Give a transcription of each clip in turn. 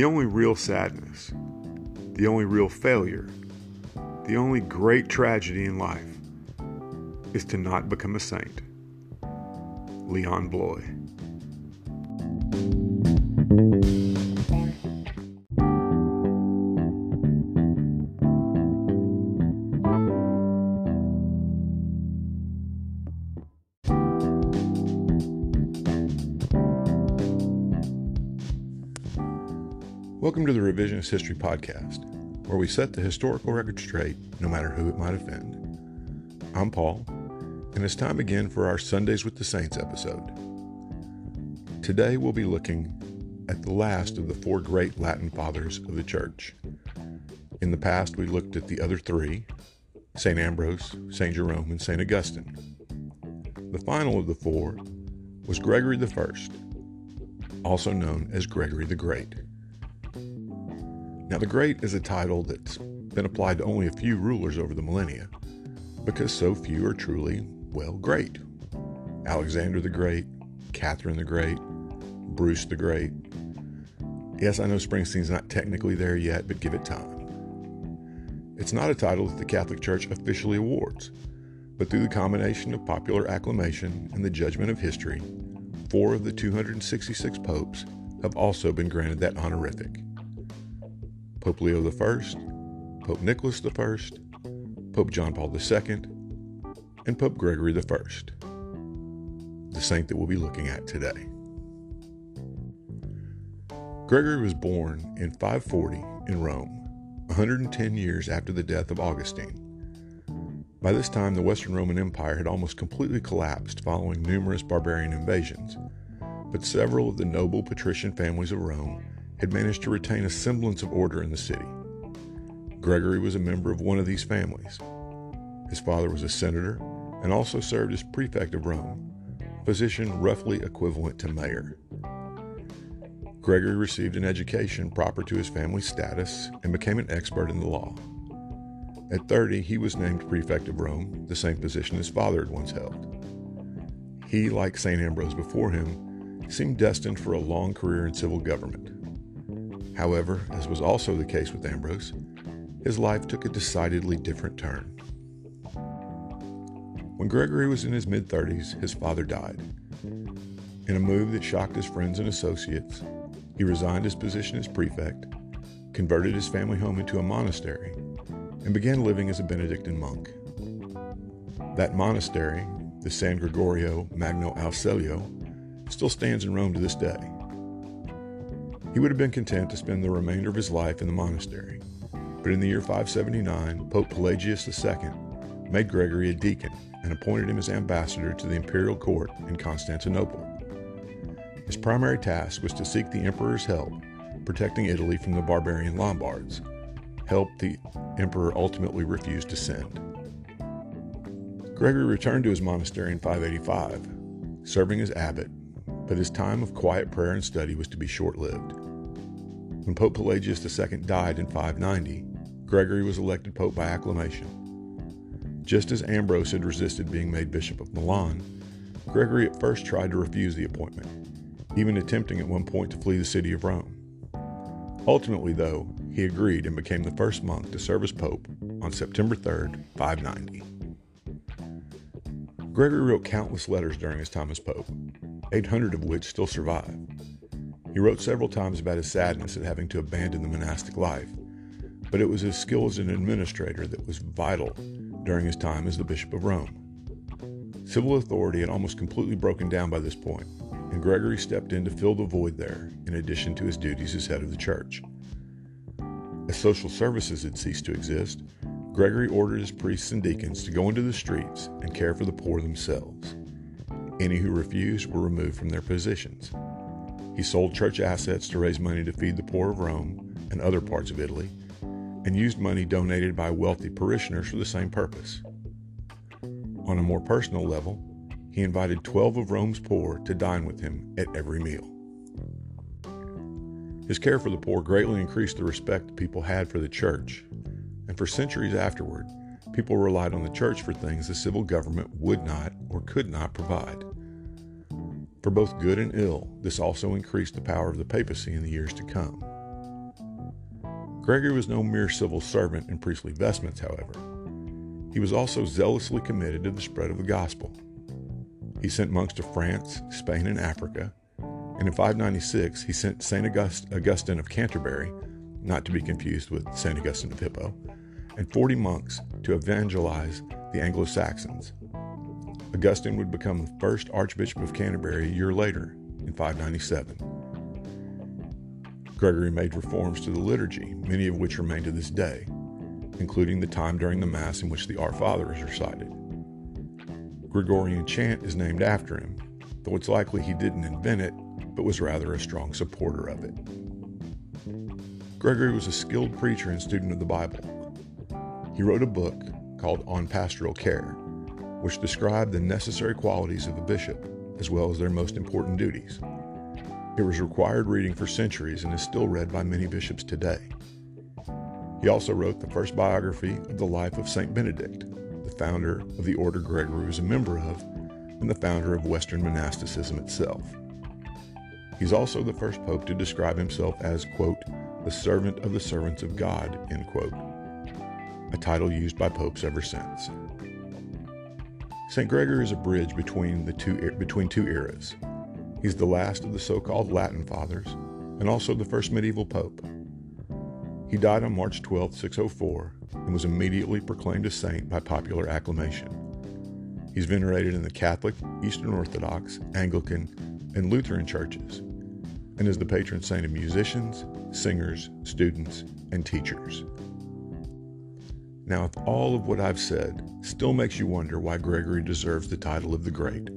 The only real sadness, the only real failure, the only great tragedy in life is to not become a saint. Leon Bloy. Welcome to the Revisionist History Podcast, where we set the historical record straight, no matter who it might offend. I'm Paul, and it's time again for our Sundays with the Saints episode. Today we'll be looking at the last of the four great Latin fathers of the Church. In the past, we looked at the other three St. Ambrose, St. Jerome, and St. Augustine. The final of the four was Gregory I, also known as Gregory the Great. Now, the Great is a title that's been applied to only a few rulers over the millennia, because so few are truly, well, great. Alexander the Great, Catherine the Great, Bruce the Great. Yes, I know Springsteen's not technically there yet, but give it time. It's not a title that the Catholic Church officially awards, but through the combination of popular acclamation and the judgment of history, four of the 266 popes have also been granted that honorific. Pope Leo I, Pope Nicholas I, Pope John Paul II, and Pope Gregory I, the saint that we'll be looking at today. Gregory was born in 540 in Rome, 110 years after the death of Augustine. By this time, the Western Roman Empire had almost completely collapsed following numerous barbarian invasions, but several of the noble patrician families of Rome had managed to retain a semblance of order in the city. Gregory was a member of one of these families. His father was a senator and also served as prefect of Rome, a position roughly equivalent to mayor. Gregory received an education proper to his family's status and became an expert in the law. At 30, he was named prefect of Rome, the same position his father had once held. He, like St. Ambrose before him, seemed destined for a long career in civil government. However, as was also the case with Ambrose, his life took a decidedly different turn. When Gregory was in his mid 30s, his father died. In a move that shocked his friends and associates, he resigned his position as prefect, converted his family home into a monastery, and began living as a Benedictine monk. That monastery, the San Gregorio Magno al Celio, still stands in Rome to this day. He would have been content to spend the remainder of his life in the monastery, but in the year 579, Pope Pelagius II made Gregory a deacon and appointed him as ambassador to the imperial court in Constantinople. His primary task was to seek the emperor's help, protecting Italy from the barbarian Lombards, help the emperor ultimately refused to send. Gregory returned to his monastery in 585, serving as abbot, but his time of quiet prayer and study was to be short lived. When Pope Pelagius II died in 590, Gregory was elected pope by acclamation. Just as Ambrose had resisted being made Bishop of Milan, Gregory at first tried to refuse the appointment, even attempting at one point to flee the city of Rome. Ultimately, though, he agreed and became the first monk to serve as pope on September 3, 590. Gregory wrote countless letters during his time as pope, 800 of which still survive. He wrote several times about his sadness at having to abandon the monastic life, but it was his skill as an administrator that was vital during his time as the Bishop of Rome. Civil authority had almost completely broken down by this point, and Gregory stepped in to fill the void there in addition to his duties as head of the church. As social services had ceased to exist, Gregory ordered his priests and deacons to go into the streets and care for the poor themselves. Any who refused were removed from their positions. He sold church assets to raise money to feed the poor of Rome and other parts of Italy, and used money donated by wealthy parishioners for the same purpose. On a more personal level, he invited 12 of Rome's poor to dine with him at every meal. His care for the poor greatly increased the respect people had for the church, and for centuries afterward, people relied on the church for things the civil government would not or could not provide. For both good and ill, this also increased the power of the papacy in the years to come. Gregory was no mere civil servant in priestly vestments, however. He was also zealously committed to the spread of the gospel. He sent monks to France, Spain, and Africa, and in 596 he sent St. August- Augustine of Canterbury, not to be confused with St. Augustine of Hippo, and 40 monks to evangelize the Anglo Saxons. Augustine would become the first Archbishop of Canterbury a year later, in 597. Gregory made reforms to the liturgy, many of which remain to this day, including the time during the Mass in which the Our Father is recited. Gregorian chant is named after him, though it's likely he didn't invent it, but was rather a strong supporter of it. Gregory was a skilled preacher and student of the Bible. He wrote a book called On Pastoral Care, which described the necessary qualities of a bishop as well as their most important duties. It was required reading for centuries and is still read by many bishops today. He also wrote the first biography of the life of St. Benedict, the founder of the order Gregory was a member of and the founder of Western monasticism itself. He's also the first pope to describe himself as, quote, the servant of the servants of God, end quote, a title used by popes ever since. St. Gregory is a bridge between, the two, between two eras. He's the last of the so called Latin fathers and also the first medieval pope. He died on March 12, 604, and was immediately proclaimed a saint by popular acclamation. He's venerated in the Catholic, Eastern Orthodox, Anglican, and Lutheran churches, and is the patron saint of musicians, singers, students, and teachers. Now, if all of what I've said still makes you wonder why Gregory deserves the title of the Great,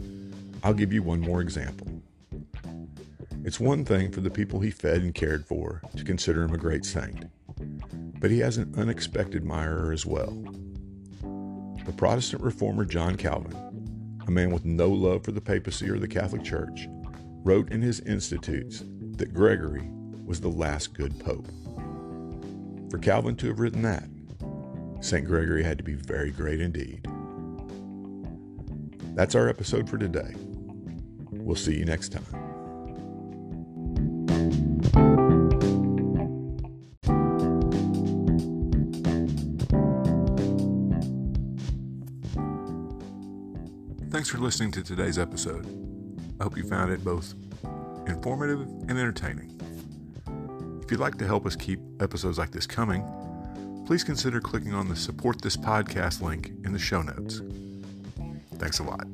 I'll give you one more example. It's one thing for the people he fed and cared for to consider him a great saint but he has an unexpected admirer as well. The Protestant reformer John Calvin, a man with no love for the papacy or the Catholic Church, wrote in his Institutes that Gregory was the last good pope. For Calvin to have written that, St. Gregory had to be very great indeed. That's our episode for today. We'll see you next time. Thanks for listening to today's episode. I hope you found it both informative and entertaining. If you'd like to help us keep episodes like this coming, please consider clicking on the Support This Podcast link in the show notes. Thanks a lot.